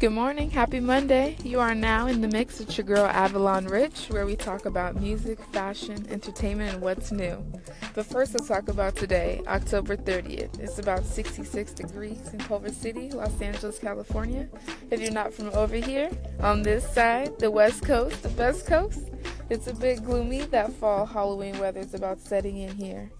Good morning, happy Monday. You are now in the mix with your girl Avalon Rich, where we talk about music, fashion, entertainment, and what's new. But first, let's talk about today, October 30th. It's about 66 degrees in Culver City, Los Angeles, California. If you're not from over here, on this side, the West Coast, the Best Coast, it's a bit gloomy. That fall Halloween weather is about setting in here.